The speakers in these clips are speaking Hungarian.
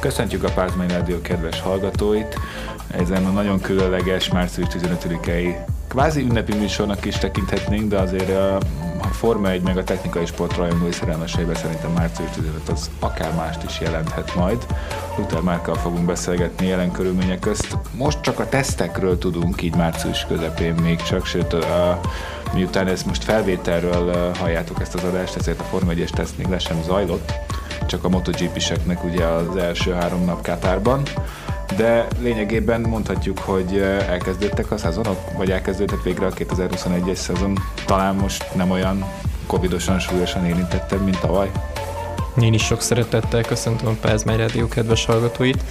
Köszöntjük a Pázmány Rádió kedves hallgatóit. Ezen a nagyon különleges március 15-i kvázi ünnepi műsornak is tekinthetnénk, de azért a, Forma 1 meg a technikai sport rajongói szerelmeseiben szerintem március 15 az akár mást is jelenthet majd. Luther Márkkal fogunk beszélgetni jelen körülmények közt. Most csak a tesztekről tudunk, így március közepén még csak, sőt a, miután ezt most felvételről halljátok ezt az adást, ezért a Forma 1-es teszt még le sem zajlott, csak a MotoGP-seknek ugye az első három nap Katárban de lényegében mondhatjuk, hogy elkezdődtek a szezonok, vagy elkezdődtek végre a 2021-es szezon. Talán most nem olyan covidosan súlyosan érintettem, mint tavaly. Én is sok szeretettel köszöntöm a Pázmány Rádió kedves hallgatóit.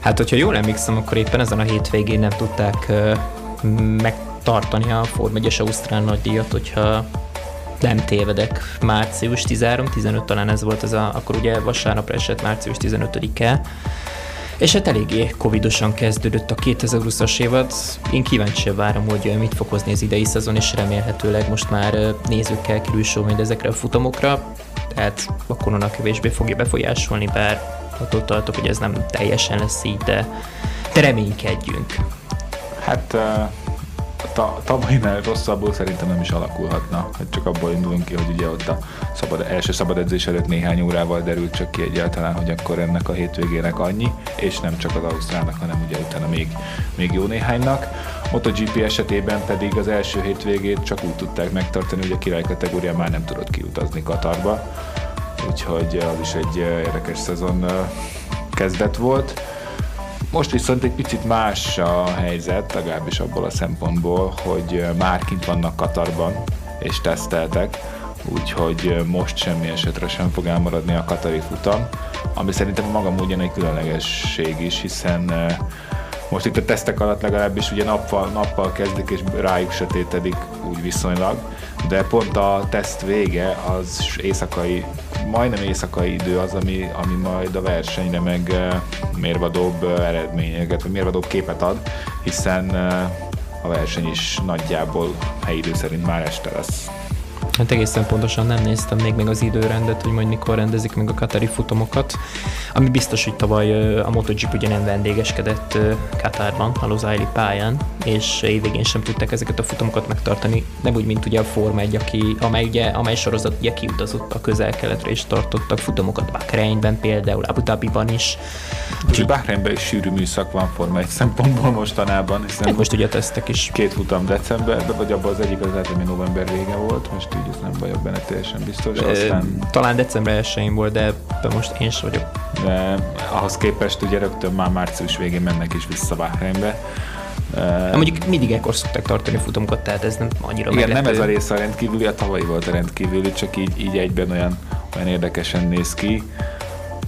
Hát, hogyha jól emlékszem, akkor éppen ezen a hétvégén nem tudták uh, megtartani a Form 1 Ausztrál nagydíjat, hogyha nem tévedek, március 13-15 talán ez volt, ez a, akkor ugye vasárnapra esett március 15-e, és hát eléggé covidosan kezdődött a 2020-as évad. Én kíváncsi várom, hogy mit fog hozni az idei szezon, és remélhetőleg most már nézőkkel kerül sor mind ezekre a futamokra. Tehát a korona kevésbé fogja befolyásolni, bár attól tartok, hogy ez nem teljesen lesz így, de, de reménykedjünk. Hát uh ta, tavalynál rosszabbul szerintem nem is alakulhatna. Hát csak abból indulunk ki, hogy ugye ott a szabad, első szabad edzés előtt néhány órával derült csak ki egyáltalán, hogy akkor ennek a hétvégének annyi, és nem csak az Ausztrálnak, hanem ugye utána még, még jó néhánynak. MotoGP esetében pedig az első hétvégét csak úgy tudták megtartani, hogy a király kategórián már nem tudott kiutazni Katarba, úgyhogy az is egy érdekes szezon kezdet volt. Most viszont egy picit más a helyzet, legalábbis abból a szempontból, hogy már kint vannak Katarban, és teszteltek, úgyhogy most semmi esetre sem fog elmaradni a katari futam, ami szerintem maga módján egy különlegesség is, hiszen most itt a tesztek alatt legalábbis ugye nappal, nappal kezdik, és rájuk sötétedik úgy viszonylag, de pont a teszt vége az éjszakai, majdnem éjszakai idő az, ami, ami majd a versenyre meg mérvadóbb eredményeket, vagy mérvadóbb képet ad, hiszen a verseny is nagyjából helyi idő szerint már este lesz. Hát egészen pontosan nem néztem még meg az időrendet, hogy majd mikor rendezik meg a Katari futamokat, ami biztos, hogy tavaly a MotoGP ugye nem vendégeskedett Katárban, a Losaili pályán, és évvégén sem tudták ezeket a futamokat megtartani, nem úgy, mint ugye a Forma 1, aki, amely, ugye, amely sorozat ugye kiutazott a közel-keletre és tartottak futamokat Bahreinben például, Abu Dhabiban is. Úgyhogy Bahreinben is sűrű műszak van Forma 1 szempontból mostanában, hiszen hát most ugye tesztek is. Két futam decemberben, vagy abban az egyik az hogy november vége volt, most így ez nem vagyok benne teljesen biztos. Aztán... Talán december 1 volt, de, most én sem vagyok. De ahhoz képest ugye rögtön már március végén mennek is vissza Bahreinbe. Uh, mondjuk mindig ekkor szokták tartani futamokat, tehát ez nem annyira Igen, meglepő. nem ez a része a rendkívüli, a tavalyi volt a rendkívüli, csak így, így egyben olyan, olyan érdekesen néz ki.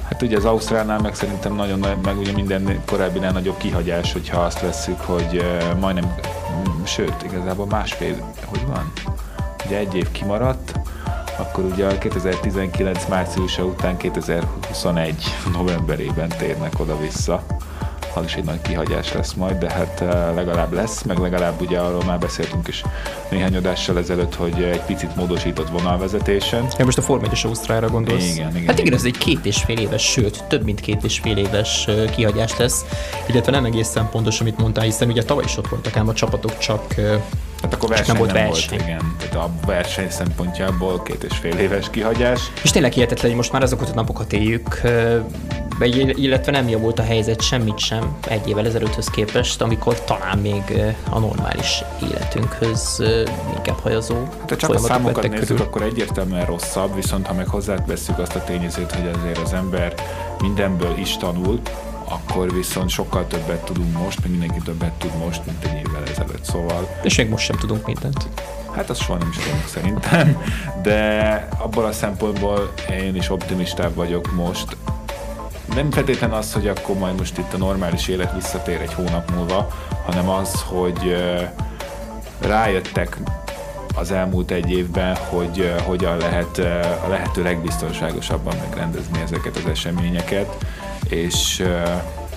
Hát ugye az Ausztrálnál meg szerintem nagyon, meg ugye minden korábbinál nagyobb kihagyás, hogyha azt vesszük, hogy majdnem, sőt, igazából másfél, hogy van? Ugye egy év kimaradt, akkor ugye a 2019 márciusa után 2021 novemberében térnek oda-vissza. Az is egy nagy kihagyás lesz majd, de hát eh, legalább lesz, meg legalább ugye arról már beszéltünk is néhány adással ezelőtt, hogy egy picit módosított vonalvezetésen. Ja, most a Form 1 Ausztrára gondolsz? Igen, igen. Hát igen, ez egy két és fél éves, sőt, több mint két és fél éves eh, kihagyás lesz, illetve nem egészen pontos, amit mondtál, hiszen ugye tavaly is ott voltak ám a csapatok, csak eh, Hát akkor verseny nem volt nem verseny. Volt, igen. Tehát a verseny szempontjából két és fél éves kihagyás. És tényleg hihetetlen, hogy most már azokat a napokat éljük, illetve nem javult a helyzet semmit sem egy évvel ezelőtthöz képest, amikor talán még a normális életünkhöz inkább hajazó. Hát ha csak a számokat nézzük, körül. akkor egyértelműen rosszabb, viszont ha meg hozzáveszünk azt a tényezőt, hogy azért az ember mindenből is tanul, akkor viszont sokkal többet tudunk most, meg mindenki többet tud most, mint egy évvel ezelőtt, szóval... És még most sem tudunk mindent. Hát azt soha nem is tudunk szerintem, de abból a szempontból én is optimistább vagyok most. Nem feltétlen az, hogy akkor majd most itt a normális élet visszatér egy hónap múlva, hanem az, hogy rájöttek az elmúlt egy évben, hogy hogyan lehet a lehető legbiztonságosabban megrendezni ezeket az eseményeket, és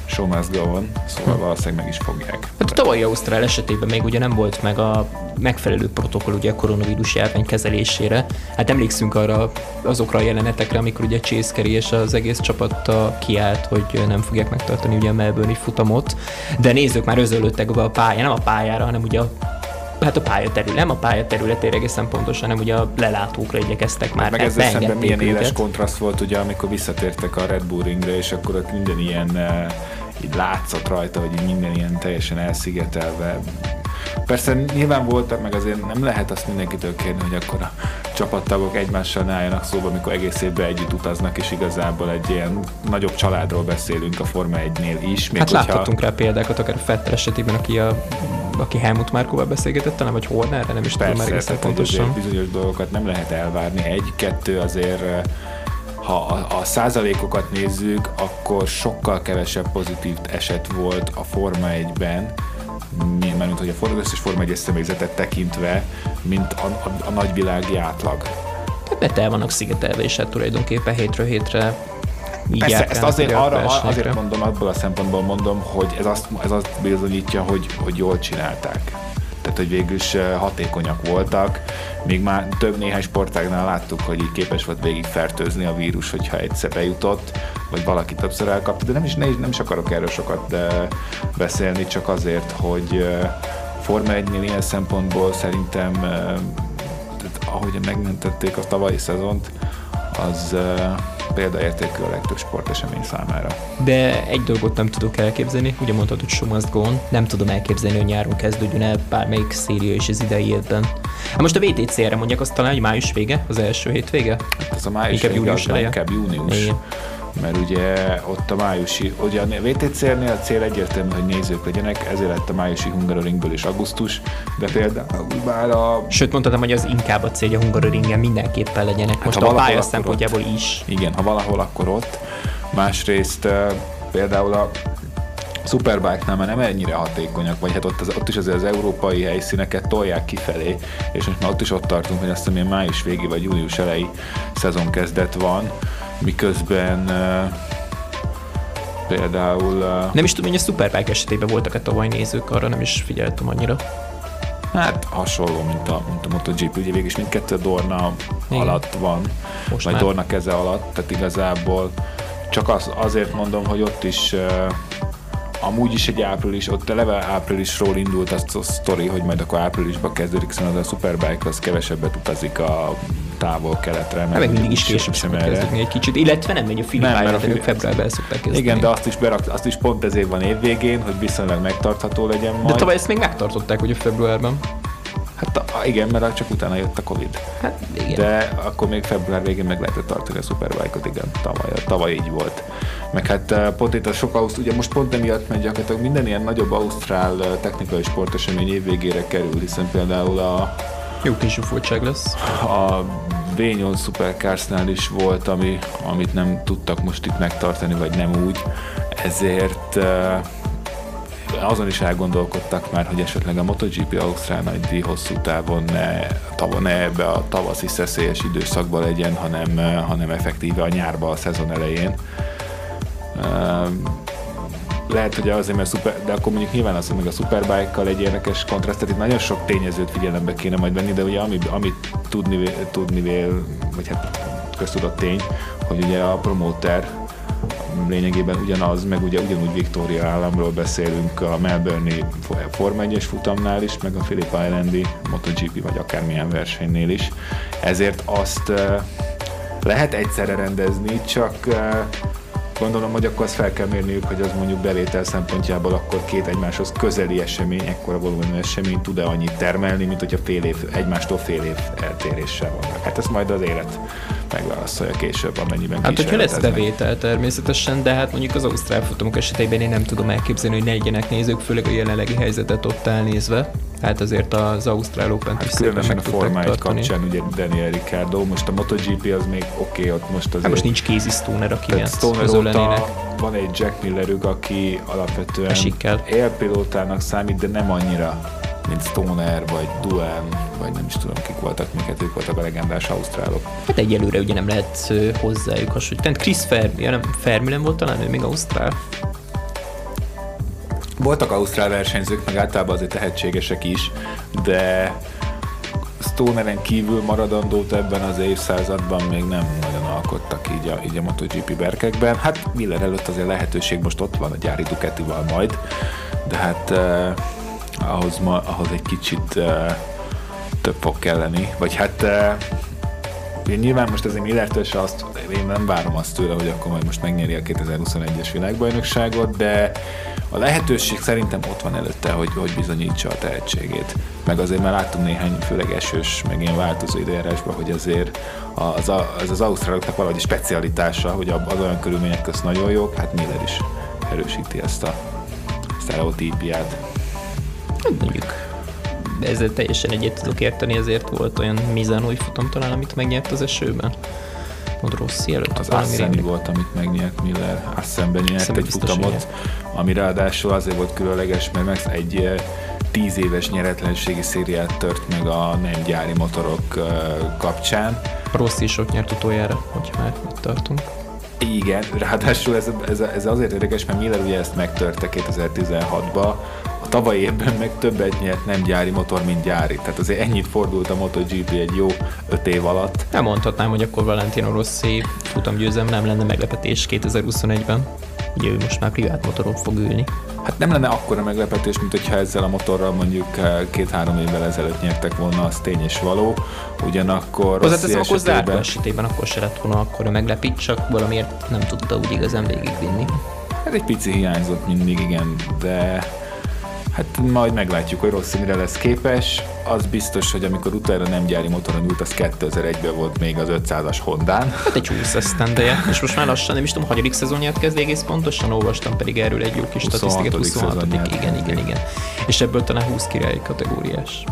show must go on, szóval hm. valószínűleg meg is fogják. Hát a tavalyi Ausztrál esetében még ugye nem volt meg a megfelelő protokoll ugye a koronavírus járvány kezelésére. Hát emlékszünk arra azokra a jelenetekre, amikor ugye Carey és az egész csapata kiállt, hogy nem fogják megtartani ugye a Melbourne futamot, de nézzük már özöllöttek be a pályára, nem a pályára, hanem ugye a hát a pályaterület, nem a pályaterületére egészen pontosan, hanem ugye a lelátókra igyekeztek már. Meg ezzel szemben milyen őket. éles kontraszt volt, ugye, amikor visszatértek a Red Bull ringre, és akkor ott minden ilyen uh, így látszott rajta, hogy minden ilyen teljesen elszigetelve. Persze nyilván voltak, meg azért nem lehet azt mindenkitől kérni, hogy akkor a csapattagok egymással ne álljanak szóba, amikor egész évben együtt utaznak, és igazából egy ilyen nagyobb családról beszélünk a Forma 1-nél is. Még hát hogyha... láthatunk rá példákat, akár a Fetter esetében, aki a aki Helmut Márkóval beszélgetett, talán, vagy Horner, nem is Persze, tudom már egészen pontosan. bizonyos dolgokat nem lehet elvárni. Egy-kettő azért ha a, a százalékokat nézzük, akkor sokkal kevesebb pozitív eset volt a Forma 1-ben, mint hogy a Forma, összes Forma 1 személyzetet tekintve, mint a, a, a nagyvilági átlag. Tehát el vannak szigetelve, és hát tulajdonképpen hétről hétre Persze, ezt azért, arra, azért mondom, abból a szempontból mondom, hogy ez azt, ez azt bizonyítja, hogy, hogy jól csinálták. Tehát, hogy végül is eh, hatékonyak voltak, még már több néhány sportágnál láttuk, hogy így képes volt végig fertőzni a vírus, hogyha egyszer bejutott, vagy valaki többször elkapta, de nem is, nem, nem is akarok erről sokat eh, beszélni, csak azért, hogy eh, Forma 1 ilyen szempontból szerintem, ahogy megmentették a tavalyi szezont, az példaértékű a legtöbb sportesemény számára. De egy dolgot nem tudok elképzelni, ugye mondtad, hogy show must go on, nem tudom elképzelni, hogy nyáron kezdődjön el bármelyik széria is az idei évben. Hát most a VTC-re mondják azt talán, hogy május vége, az első hétvége? Hát az a május inkább vége, június az inkább június. Igen mert ugye ott a májusi, ugye a VTCR-nél a cél egyértelmű, hogy nézők legyenek, ezért lett a májusi Hungaroringből is augusztus, de például már a... Sőt, mondhatom, hogy az inkább a cél, hogy a Hungaroringen mindenképpen legyenek, hát most a pálya szempontjából is. Igen, ha valahol, akkor ott. Másrészt például a Superbike-nál már nem ennyire hatékonyak, vagy hát ott, az, ott is azért az európai helyszíneket tolják kifelé, és most már ott is ott tartunk, hogy azt hiszem, május végi vagy június elejé szezon kezdet van, miközben uh, például... Uh, nem is tudom, hogy a Superbike esetében voltak-e tavaly nézők, arra nem is figyeltem annyira. Hát hasonló, mint a, mint a MotoGP, ugye végig is mindkettő Dorna Igen. alatt van, Most vagy már. Dorna keze alatt, tehát igazából csak az, azért mondom, hogy ott is uh, amúgy is egy április, ott eleve áprilisról indult az a sztori, hogy majd akkor áprilisban kezdődik, hiszen az a Superbike az kevesebbet utazik a távol-keletre. Hát meg mindig is később szokott kezdeni egy kicsit, illetve nem megy a Filipájára, de ők februárban szokták kezdeni. Igen, de azt is, berak, azt is pont ezért van évvégén, hogy viszonylag megtartható legyen majd. De tavaly ezt még megtartották, hogy a februárban. Hát a, igen, mert csak utána jött a Covid. Hát igen. De akkor még február végén meg lehetett tartani a Superbike-ot, igen, tavaly, tavaly így volt. Meg hát eh, pont itt a sok Auszt, ugye most pont emiatt megy gyakorlatilag minden ilyen nagyobb ausztrál eh, technikai sportesemény évvégére kerül, hiszen például a jó kis zsúfoltság lesz. A V8 Supercarsnál is volt, ami, amit nem tudtak most itt megtartani, vagy nem úgy. Ezért uh, azon is elgondolkodtak már, hogy esetleg a MotoGP Ausztrál nagy hosszú távon ne, tava, ne ebbe a tavaszi szeszélyes időszakban legyen, hanem, uh, hanem effektíve a nyárba a szezon elején. Uh, lehet, hogy azért, mert szuper, de akkor mondjuk nyilván az, hogy meg a Superbike-kal egy érdekes kontraszt, tehát itt nagyon sok tényezőt figyelembe kéne majd venni, de ugye ami, amit tudni, tudni vél, vagy hát köztudott tény, hogy ugye a promóter lényegében ugyanaz, meg ugye ugyanúgy Victoria államról beszélünk a Melbourne-i Forma 1 futamnál is, meg a Phillip Islandi MotoGP vagy akármilyen versenynél is. Ezért azt lehet egyszerre rendezni, csak Gondolom, hogy akkor azt fel kell mérniük, hogy az mondjuk bevétel szempontjából akkor két egymáshoz közeli esemény, ekkora volumenű esemény tud-e annyit termelni, mint hogyha fél év, egymástól fél év eltéréssel vannak. Hát ezt majd az élet megválaszolja később, amennyiben Hát, hogyha lesz bevétel természetesen, de hát mondjuk az ausztrál futamok esetében én nem tudom elképzelni, hogy ne legyenek nézők, főleg a jelenlegi helyzetet ott elnézve. Hát azért az Ausztrál Open hát különösen a Forma 1 kapcsán, ugye Daniel Ricciardo, most a MotoGP az még oké, okay, ott most azért... Hát most nincs Casey Stoner, aki Stoner óta van egy Jack Millerük, aki alapvetően élpilótának számít, de nem annyira mint Stoner, vagy Duan, vagy nem is tudom kik voltak, miket ők voltak a legendás ausztrálok. Hát egyelőre ugye nem lehet hozzájuk hasonlítani. Chris Fermi, ja nem, Fermi nem volt talán, ő még ausztrál. Voltak ausztrál versenyzők, meg általában azért tehetségesek is, de Stoneren kívül maradandót ebben az évszázadban még nem nagyon alkottak így a, így a MotoGP berkekben. Hát Miller előtt azért lehetőség most ott van a gyári Ducatival majd, de hát eh, ahhoz, ma, ahhoz egy kicsit eh, több fog kelleni, vagy hát eh, nyilván most azért Millertől se azt, én nem várom azt tőle, hogy akkor majd most megnyeri a 2021-es világbajnokságot, de a lehetőség szerintem ott van előtte, hogy, hogy bizonyítsa a tehetségét. Meg azért már láttunk néhány, főleg esős, meg ilyen változó időjárásban, hogy azért az, az, az ausztráloknak valahogy specialitása, hogy az olyan körülmények közt nagyon jók, hát Miller is erősíti ezt a sztereotípiát. Hát mondjuk ezzel teljesen egyet tudok érteni, ezért volt olyan Mizanói futam talán, amit megnyert az esőben. Mond Rossi előtt. Az Asseni volt, amit megnyert Miller. Assenben nyert Assenben egy futamot, ami ráadásul azért volt különleges, mert meg egy tíz éves nyeretlenségi szériát tört meg a nem gyári motorok kapcsán. Rossi is ott nyert utoljára, hogyha már itt tartunk. Igen, ráadásul ez, ez, ez azért érdekes, mert Miller ugye ezt megtörte 2016-ba, a tavalyi évben meg többet nyert nem gyári motor, mint gyári. Tehát azért ennyit fordult a MotoGP egy jó öt év alatt. Nem mondhatnám, hogy akkor Valentino Rossi futamgyőzem nem lenne meglepetés 2021-ben. Ugye ő most már privát motoron fog ülni. Hát nem lenne akkora meglepetés, mint hogyha ezzel a motorral mondjuk eh, két-három évvel ezelőtt nyertek volna, az tény és való. Ugyanakkor Hozzáteszem, akkor esetében... esetében akkor se lett volna akkor a meglepít, csak valamiért nem tudta úgy igazán végigvinni. Hát egy pici hiányzott mindig, igen, de Hát majd meglátjuk, hogy Rossi mire lesz képes. Az biztos, hogy amikor utána nem gyári motoron ült, az 2001-ben volt még az 500-as Hondán. Hát egy 20 esztendeje, és most már lassan nem is tudom, hanyadik szezonját kezd egész pontosan, olvastam pedig erről egy jó kis statisztikát, 26 igen, igen, igen. És ebből talán 20 királyi kategóriás.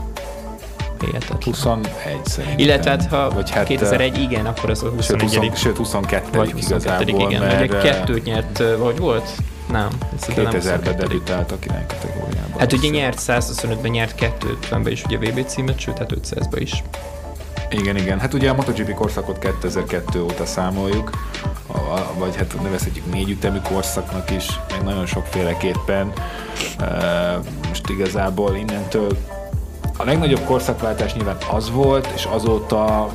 Hihetetlen. 21 szerintem. Illetve hát, ha vagy hát, 2001, igen, akkor az a 21 Sőt, 20, sőt 22 vagy 22 igazából, igen, mert... Ugye kettőt nyert, vagy volt? Nem. 2000-ben debütált a király kategóriában. Hát ugye nyert 125-ben, nyert 250-ben is ugye VB címet, sőt hát 500-ben is. Igen, igen. Hát ugye a MotoGP korszakot 2002 óta számoljuk, vagy hát nevezhetjük négy ütemű korszaknak is, meg nagyon sokféleképpen. Most igazából innentől a legnagyobb korszakváltás nyilván az volt, és azóta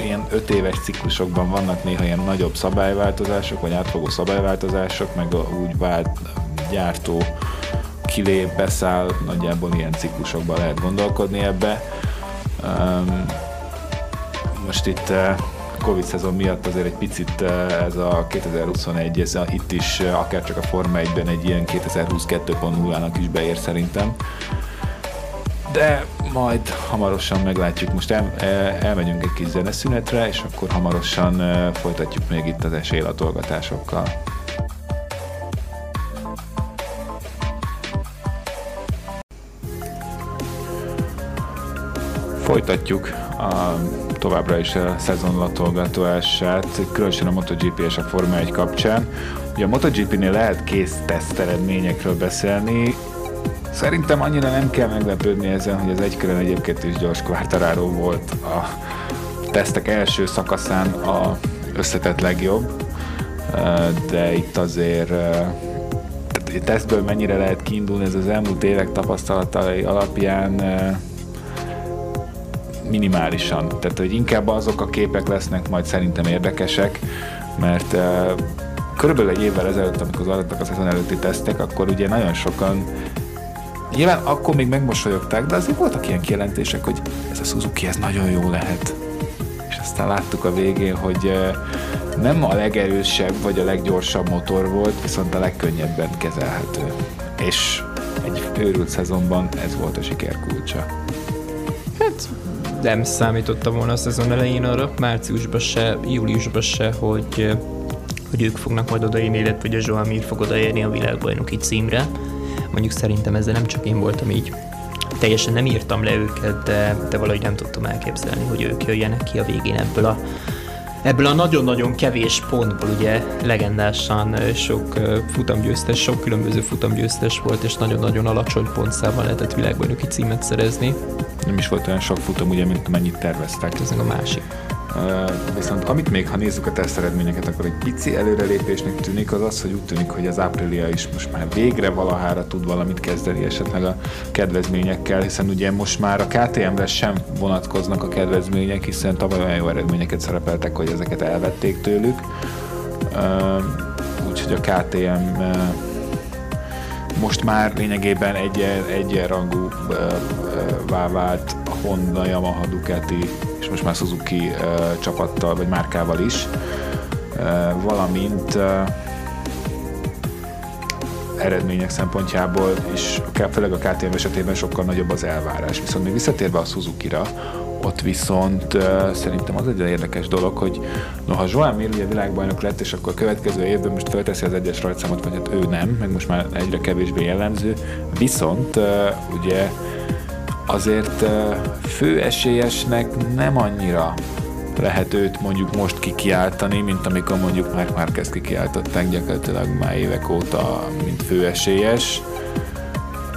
ilyen öt éves ciklusokban vannak néha ilyen nagyobb szabályváltozások, vagy átfogó szabályváltozások, meg úgy vált gyártó kilép, beszáll, nagyjából ilyen ciklusokban lehet gondolkodni ebbe. Um, most itt uh, Covid szezon miatt azért egy picit uh, ez a 2021, ez a, itt is uh, akár csak a Forma 1-ben egy ilyen 2020 2.0-nak is beér szerintem. De majd hamarosan meglátjuk. Most el, elmegyünk egy kis zeneszünetre, és akkor hamarosan folytatjuk még itt az esélylatolgatásokkal. Folytatjuk a, továbbra is a szezon latolgatását, különösen a MotoGP és a Forma 1 kapcsán. Ugye a MotoGP-nél lehet kész teszt eredményekről beszélni, Szerintem annyira nem kell meglepődni ezen, hogy az egykörön egyébként is gyors Quartararo volt a tesztek első szakaszán a összetett legjobb, de itt azért tesztből mennyire lehet kiindulni, ez az elmúlt évek tapasztalatai alapján minimálisan. Tehát, hogy inkább azok a képek lesznek majd szerintem érdekesek, mert körülbelül egy évvel ezelőtt, amikor adottak a szezon előtti tesztek, akkor ugye nagyon sokan Nyilván akkor még megmosolyogták, de azért voltak ilyen kijelentések, hogy ez a Suzuki, ez nagyon jó lehet. És aztán láttuk a végén, hogy nem a legerősebb vagy a leggyorsabb motor volt, viszont a legkönnyebben kezelhető. És egy őrült szezonban ez volt a siker kulcsa. Hát nem számítottam volna a szezon elején arra, márciusban se, júliusban se, hogy, hogy ők fognak majd odaérni, illetve hogy a Joao Mir fog odaérni a világbajnoki címre Mondjuk szerintem ezzel nem csak én voltam így. Teljesen nem írtam le őket, de, de valahogy nem tudtam elképzelni, hogy ők jöjjenek ki a végén ebből a Ebből a nagyon-nagyon kevés pontból ugye legendásan sok futamgyőztes, sok különböző futamgyőztes volt, és nagyon-nagyon alacsony pontszámmal lehetett világbajnoki címet szerezni. Nem is volt olyan sok futam, ugye, mint amennyit terveztek. Ez a másik. Viszont amit még, ha nézzük a teszt eredményeket, akkor egy pici előrelépésnek tűnik az az, hogy úgy tűnik, hogy az Aprilia is most már végre valahára tud valamit kezdeni esetleg a kedvezményekkel, hiszen ugye most már a KTM-re sem vonatkoznak a kedvezmények, hiszen tavaly olyan jó eredményeket szerepeltek, hogy ezeket elvették tőlük. Úgyhogy a KTM most már lényegében egyen, egyenrangú vált Honda, Yamaha, Ducati és most már Suzuki uh, csapattal vagy márkával is, uh, valamint uh, eredmények szempontjából is, főleg a KTM esetében sokkal nagyobb az elvárás. Viszont még visszatérve a Suzuki-ra, ott viszont uh, szerintem az egy érdekes dolog, hogy noha Joan Mir ugye világbajnok lett, és akkor a következő évben most felteszi az egyes rajtszámot, vagy hát ő nem, meg most már egyre kevésbé jellemző, viszont uh, ugye azért fő esélyesnek nem annyira lehet őt mondjuk most kikiáltani, mint amikor mondjuk Mark Marquez kikiáltották gyakorlatilag már évek óta, mint főesélyes.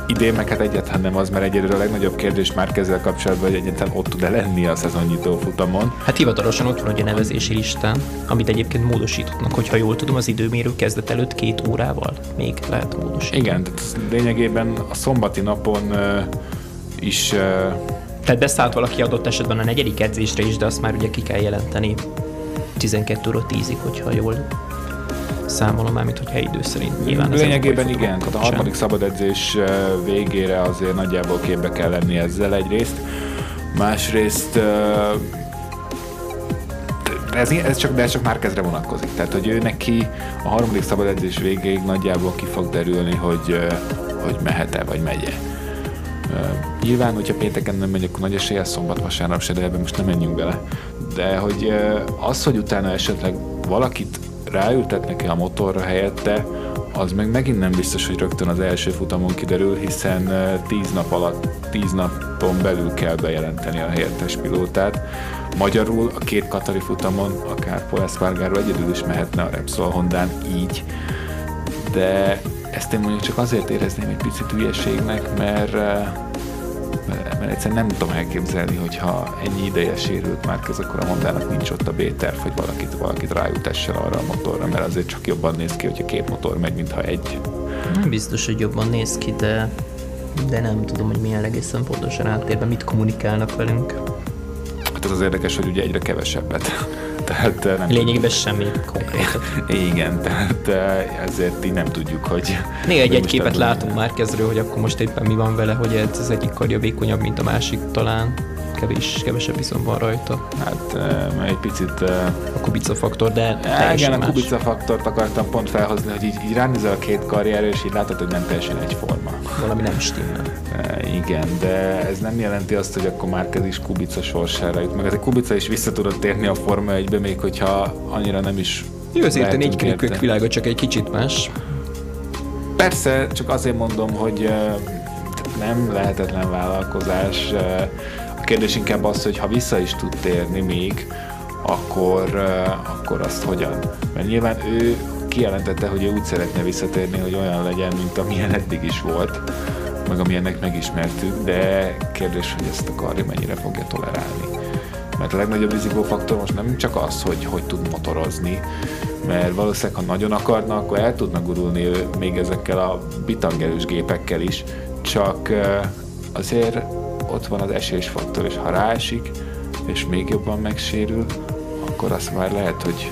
Idén meg hát egyáltalán nem az, mert egyelőre a legnagyobb kérdés már kezdve kapcsolatban, hogy egyáltalán ott tud-e lenni a szezonnyitó futamon. Hát hivatalosan ott van a nevezési listán, amit egyébként módosíthatnak, hogyha jól tudom, az időmérő kezdet előtt két órával még lehet módosítani. Igen, tehát lényegében a szombati napon is... Tehát beszállt valaki adott esetben a negyedik edzésre is, de azt már ugye ki kell jelenteni 12 óra 10-ig, hogyha jól számolom már, mint hogyha idő szerint nyilván. Lényegében igen, tehát a harmadik szabad edzés végére azért nagyjából képbe kell lenni ezzel egyrészt. Másrészt ez, ez, csak, de ez csak már kezdre vonatkozik. Tehát, hogy ő neki a harmadik szabad edzés végéig nagyjából ki fog derülni, hogy, hogy mehet-e, vagy megye. Nyilván, hogyha pénteken nem megy, akkor nagy esélye szombat, vasárnap se, de ebben most nem menjünk bele. De hogy az, hogy utána esetleg valakit ráültetnek el a motorra helyette, az meg megint nem biztos, hogy rögtön az első futamon kiderül, hiszen 10 nap alatt, 10 napon belül kell bejelenteni a helyettes pilótát. Magyarul a két Katari futamon, akár Paul egyedül is mehetne a Repsol Hondán így, de ezt én mondjuk csak azért érezném egy picit hülyeségnek, mert, eh, mert, mert egyszerűen nem tudom elképzelni, hogyha ennyi ideje sérült már ez, akkor a Hondának nincs ott a B-terv, hogy valakit, valakit rájutessen arra a motorra, mert azért csak jobban néz ki, hogyha két motor megy, mintha egy. Nem biztos, hogy jobban néz ki, de, de nem tudom, hogy milyen egészen pontosan áttérben mit kommunikálnak velünk. Hát az az érdekes, hogy ugye egyre kevesebbet tehát eh, nem Lényegében semmi konkrétat. Igen, tehát eh, ezért így nem tudjuk, hogy... Néha egy-egy képet látunk már kezdről, hogy akkor most éppen mi van vele, hogy ez az egyik karja vékonyabb, mint a másik talán kevés, kevesebb viszont van rajta. Hát uh, egy picit... A kubica faktor, de Igen, a kubica faktort akartam pont felhozni, hogy így, így ránézel a két karjára, és így látod, hogy nem teljesen egyforma. Valami nem stimmel. Uh, igen, de ez nem jelenti azt, hogy akkor már is kubica sorsára jut. Meg ez a kubica is vissza tudott térni a Forma 1 még hogyha annyira nem is Jó, azért a négy kerékök világa csak egy kicsit más. Persze, csak azért mondom, hogy uh, nem lehetetlen vállalkozás. Uh, kérdés inkább az, hogy ha vissza is tud térni még, akkor, akkor azt hogyan? Mert nyilván ő kijelentette, hogy ő úgy szeretne visszatérni, hogy olyan legyen, mint amilyen eddig is volt, meg amilyennek megismertük, de kérdés, hogy ezt a karja mennyire fogja tolerálni. Mert a legnagyobb rizikófaktor most nem csak az, hogy hogy tud motorozni, mert valószínűleg, ha nagyon akarna, akkor el tudna gurulni még ezekkel a bitangerős gépekkel is, csak azért ott van az esésfaktor, és ha ráesik, és még jobban megsérül, akkor azt már lehet, hogy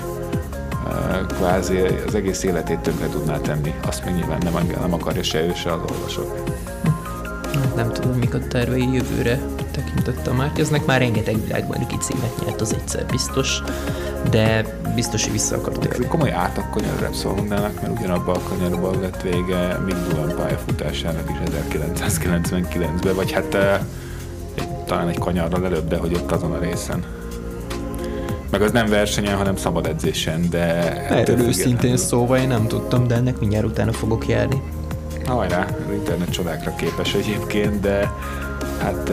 kvázi az egész életét tönkre tudná tenni. Azt még nyilván nem, nem akarja se ő, se az olvasók. Nem tudom, mik a tervei jövőre tekintette a Márkeznek. Már rengeteg világbajnoki címet nyert, az egyszer biztos, de biztos, hogy vissza akar térni. Ez komoly átakanyar Repsol Hondának, mert ugyanabban a kanyarban lett vége Mick Dulan pályafutásának is 1999-ben, vagy hát talán egy kanyarral előbb, de hogy ott azon a részen. Meg az nem versenyen, hanem szabad edzésen, de... Erről őszintén szóval én nem tudtam, de ennek mindjárt utána fogok járni. Hajrá, az internet csodákra képes egyébként, de hát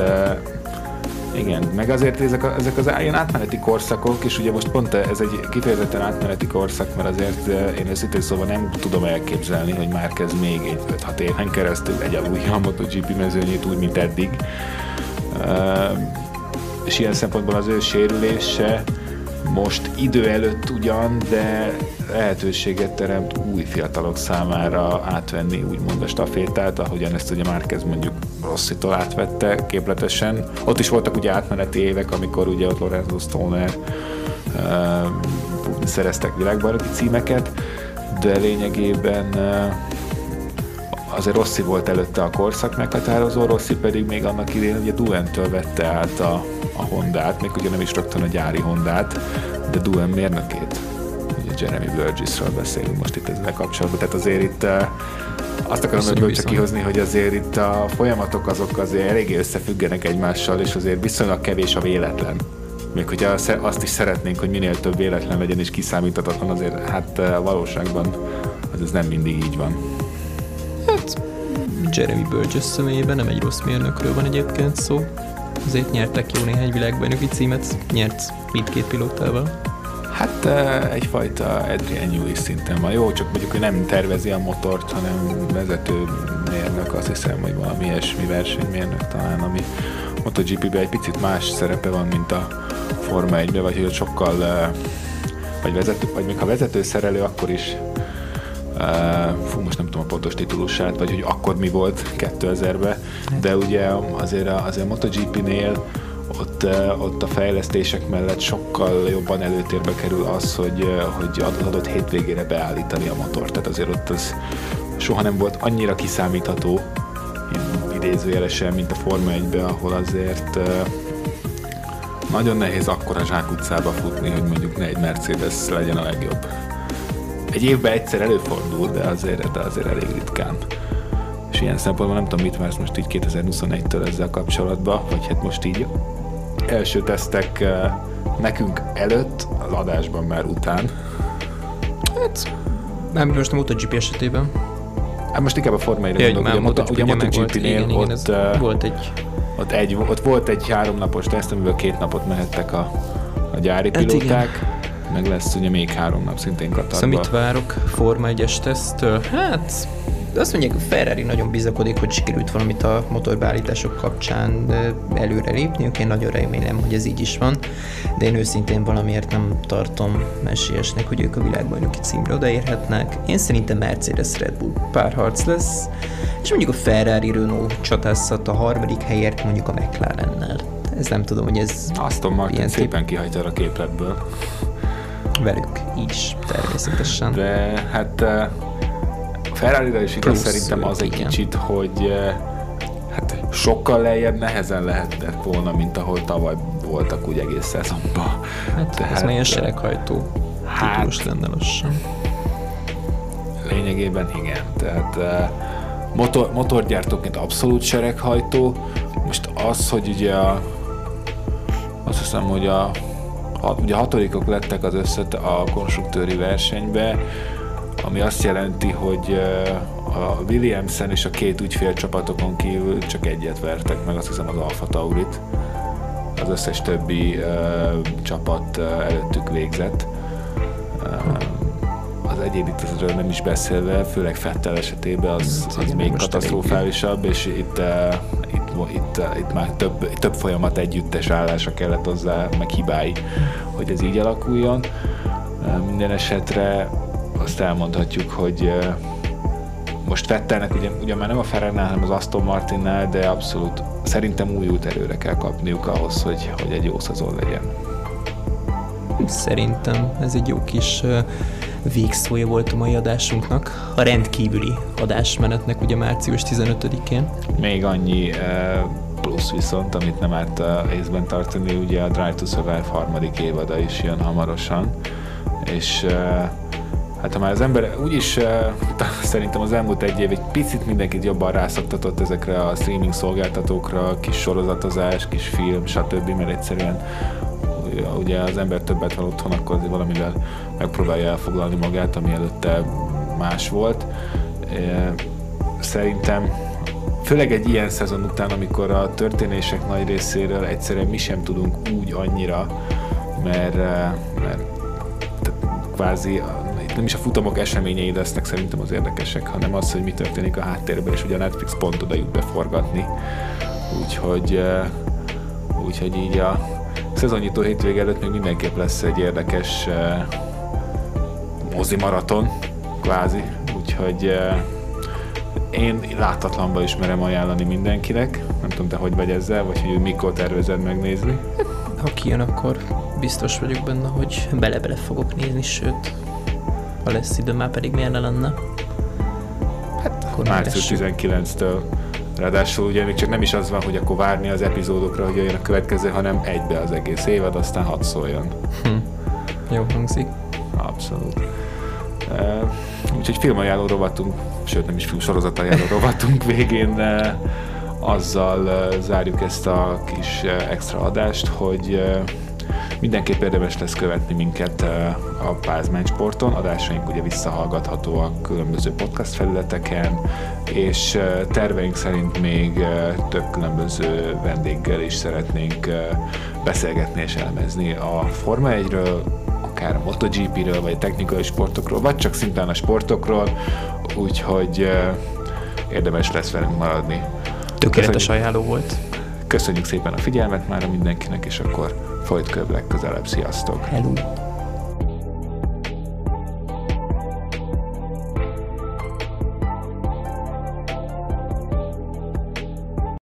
igen, meg azért ezek, a, ezek az ilyen átmeneti korszakok, és ugye most pont ez egy kifejezetten átmeneti korszak, mert azért én őszintén szóval nem tudom elképzelni, hogy már kezd még egy 5-6 éven keresztül egyalulja a MotoGP mezőnyét úgy, mint eddig és ilyen szempontból az ő sérülése most idő előtt ugyan, de lehetőséget teremt új fiatalok számára átvenni úgymond a stafétát, ahogyan ezt ugye Márquez mondjuk Rosszitól átvette képletesen. Ott is voltak ugye átmeneti évek, amikor ugye ott Lorenzo Stoner uh, szereztek világbajnoki címeket, de lényegében uh, azért Rossi volt előtte a korszak meghatározó, Rossi pedig még annak idén ugye Duentől vette át a, a Hondát, még ugye nem is rögtön a gyári Hondát, de Duen mérnökét. Ugye Jeremy Burgessről beszélünk most itt ezzel kapcsolatban, tehát azért itt uh, azt akarom ebből csak kihozni, hogy azért itt a folyamatok azok azért eléggé összefüggenek egymással, és azért viszonylag kevés a véletlen. Még hogyha azt is szeretnénk, hogy minél több véletlen legyen és kiszámíthatatlan, azért hát valóságban az ez nem mindig így van. Hát Jeremy Burgess személyében nem egy rossz mérnökről van egyébként szó. Azért nyertek jó néhány világbajnoki címet, nyert mindkét pilótával. Hát egyfajta Adrian Newey szinten van. Jó, csak mondjuk, hogy nem tervezi a motort, hanem vezető mérnök, azt hiszem, hogy valami ilyesmi versenymérnök talán, ami MotoGP-ben egy picit más szerepe van, mint a Forma 1 vagy hogy sokkal vagy, vezető, vagy még ha vezető szerelő, akkor is Uh, fú, most nem tudom a pontos titulusát, vagy hogy akkor mi volt 2000-ben, de ugye azért a, azért a MotoGP-nél ott, ott a fejlesztések mellett sokkal jobban előtérbe kerül az, hogy, hogy adott hétvégére beállítani a motort. Tehát azért ott az soha nem volt annyira kiszámítható, idézőjelesen, mint a Forma 1 ahol azért nagyon nehéz akkora zsákutcába futni, hogy mondjuk ne egy Mercedes legyen a legjobb. Egy évben egyszer előfordul, de azért, de azért elég ritkán. És ilyen szempontból nem tudom, mit vársz most így 2021-től ezzel kapcsolatban, vagy hát most így első tesztek eh, nekünk előtt, az adásban már után. Hát, nem most a MotoGP esetében. Hát most inkább a Forma 1 ja, ugye, ugye, ugye a MotoGP-nél ott, igen, uh, volt egy... Ott, egy, ott volt egy háromnapos teszt, amiből két napot mehettek a, a gyári hát pilóták. Igen meg lesz ugye még három nap szintén Katarban. Szóval mit várok Forma 1-es tesztől? Hát azt mondják, a Ferrari nagyon bizakodik, hogy sikerült valamit a motorbeállítások kapcsán előre lépniük. Én nagyon remélem, hogy ez így is van, de én őszintén valamiért nem tartom esélyesnek, hogy ők a világbajnoki címre odaérhetnek. Én szerintem Mercedes Red Bull párharc lesz, és mondjuk a Ferrari Renault csatázhat a harmadik helyért mondjuk a McLarennel. Ez nem tudom, hogy ez... Aston Martin ilyen szépen kihajtja a képletből. Velük is, természetesen. De hát Ferrari-ra is igaz szerintem az egy igen. kicsit, hogy eh, hát sokkal lejjebb nehezen lehetett volna, mint ahol tavaly voltak úgy egész szezonban. Hát Tehát, ez nagyon sereghajtó hát, lenne lassan. Lényegében igen. Tehát eh, motor, motorgyártóként abszolút sereghajtó. Most az, hogy ugye a, azt hiszem, hogy a hat, ugye hatodikok lettek az összet a konstruktőri versenybe, ami azt jelenti, hogy a Williamson és a két ügyfél csapatokon kívül csak egyet vertek meg, azt hiszem az Alfa Taurit. Az összes többi uh, csapat uh, előttük végzett. Uh, az egyéb itt nem is beszélve, főleg Fettel esetében az, az még katasztrofálisabb, és itt, uh, itt, uh, itt már több, több folyamat együttes állása kellett hozzá, meg hibái, hogy ez így alakuljon. Uh, minden esetre azt elmondhatjuk, hogy most Fettelnek ugye, ugye már nem a Ferrari-nál, hanem az Aston Martinnál, de abszolút szerintem újult erőre kell kapniuk ahhoz, hogy, hogy egy jó szezon legyen. Szerintem ez egy jó kis végszója volt a mai adásunknak, a rendkívüli adásmenetnek ugye március 15-én. Még annyi plusz viszont, amit nem árt észben tartani, ugye a Drive to Survive harmadik évada is jön hamarosan, és Hát ha már az ember úgyis szerintem az elmúlt egy év egy picit mindenkit jobban rászoktatott ezekre a streaming szolgáltatókra, kis sorozatozás, kis film, stb., mert egyszerűen ugye az ember többet van otthon, akkor valamivel megpróbálja elfoglalni magát, ami előtte más volt. Szerintem főleg egy ilyen szezon után, amikor a történések nagy részéről egyszerűen mi sem tudunk úgy annyira, mert, mert kvázi nem is a futamok eseményei lesznek szerintem az érdekesek, hanem az, hogy mi történik a háttérben, és ugye a Netflix pont oda jut beforgatni. Úgyhogy, úgyhogy így a szezonnyitó hétvég előtt még mindenképp lesz egy érdekes uh, mozi maraton, kvázi, úgyhogy uh, én látatlanba is merem ajánlani mindenkinek. Nem tudom, te hogy vagy ezzel, vagy hogy mikor tervezed megnézni. Ha kijön, akkor biztos vagyok benne, hogy bele-bele fogok nézni, sőt, ha lesz idő, már pedig miért ne lenne. Hát akkor március 19-től Ráadásul ugye még csak nem is az van, hogy akkor várni az epizódokra, hogy jöjjön a következő, hanem egybe az egész évad, aztán hat szóljon. Hm. Jó hangzik. Abszolút. Uh, úgyhogy filmajánló rovatunk, sőt nem is film sorozatajánló rovatunk végén uh, azzal uh, zárjuk ezt a kis uh, extra adást, hogy uh, Mindenképp érdemes lesz követni minket a Pázmány Sporton, adásaink ugye visszahallgathatóak különböző podcast felületeken, és terveink szerint még több különböző vendéggel is szeretnénk beszélgetni és elemezni a Forma 1-ről, akár a MotoGP-ről, vagy a technikai sportokról, vagy csak szintén a sportokról, úgyhogy érdemes lesz velünk maradni. Tökéletes ajánló volt. Köszönjük szépen a figyelmet már mindenkinek, és akkor folyt legközelebb. Sziasztok! Hello!